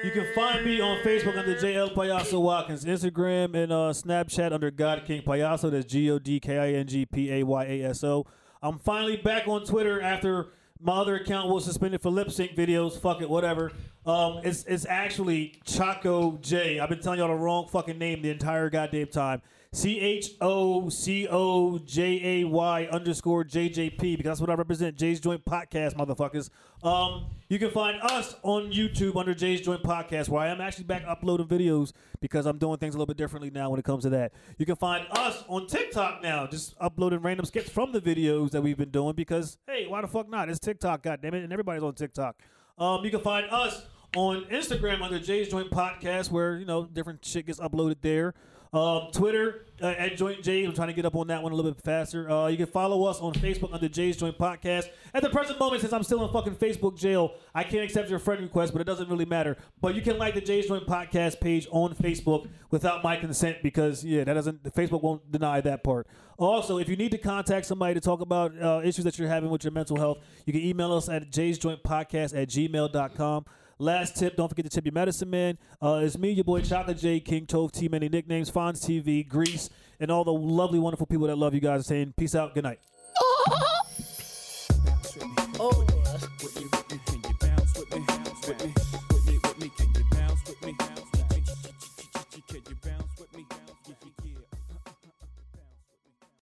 You can find me on Facebook under JL Payaso Watkins, Instagram and uh, Snapchat under God King Payaso. That's G O D K I N G P A Y A S O. I'm finally back on Twitter after my other account was suspended for lip sync videos. Fuck it, whatever. Um, it's it's actually Choco J. I've been telling y'all the wrong fucking name the entire goddamn time. C H O C O J A Y underscore JJP because that's what I represent. Jay's Joint Podcast, motherfuckers. Um, you can find us on YouTube under Jay's Joint Podcast, where I am actually back uploading videos because I'm doing things a little bit differently now when it comes to that. You can find us on TikTok now, just uploading random skits from the videos that we've been doing because hey, why the fuck not? It's TikTok, goddammit, and everybody's on TikTok. Um, you can find us on Instagram under Jay's Joint Podcast, where you know different shit gets uploaded there. Um, Twitter uh, at Joint J. I'm trying to get up on that one a little bit faster. Uh, you can follow us on Facebook under Jay's Joint Podcast. At the present moment, since I'm still in fucking Facebook jail, I can't accept your friend request, but it doesn't really matter. But you can like the Jay's Joint Podcast page on Facebook without my consent because yeah, that doesn't the Facebook won't deny that part. Also, if you need to contact somebody to talk about uh, issues that you're having with your mental health, you can email us at Jay's Joint Podcast at gmail.com. Last tip, don't forget to tip your medicine man. Uh, it's me, your boy Chocolate J, King Tove, T many nicknames, Fonz TV, Grease, and all the lovely, wonderful people that love you guys saying peace out, good night. [LAUGHS] Oh,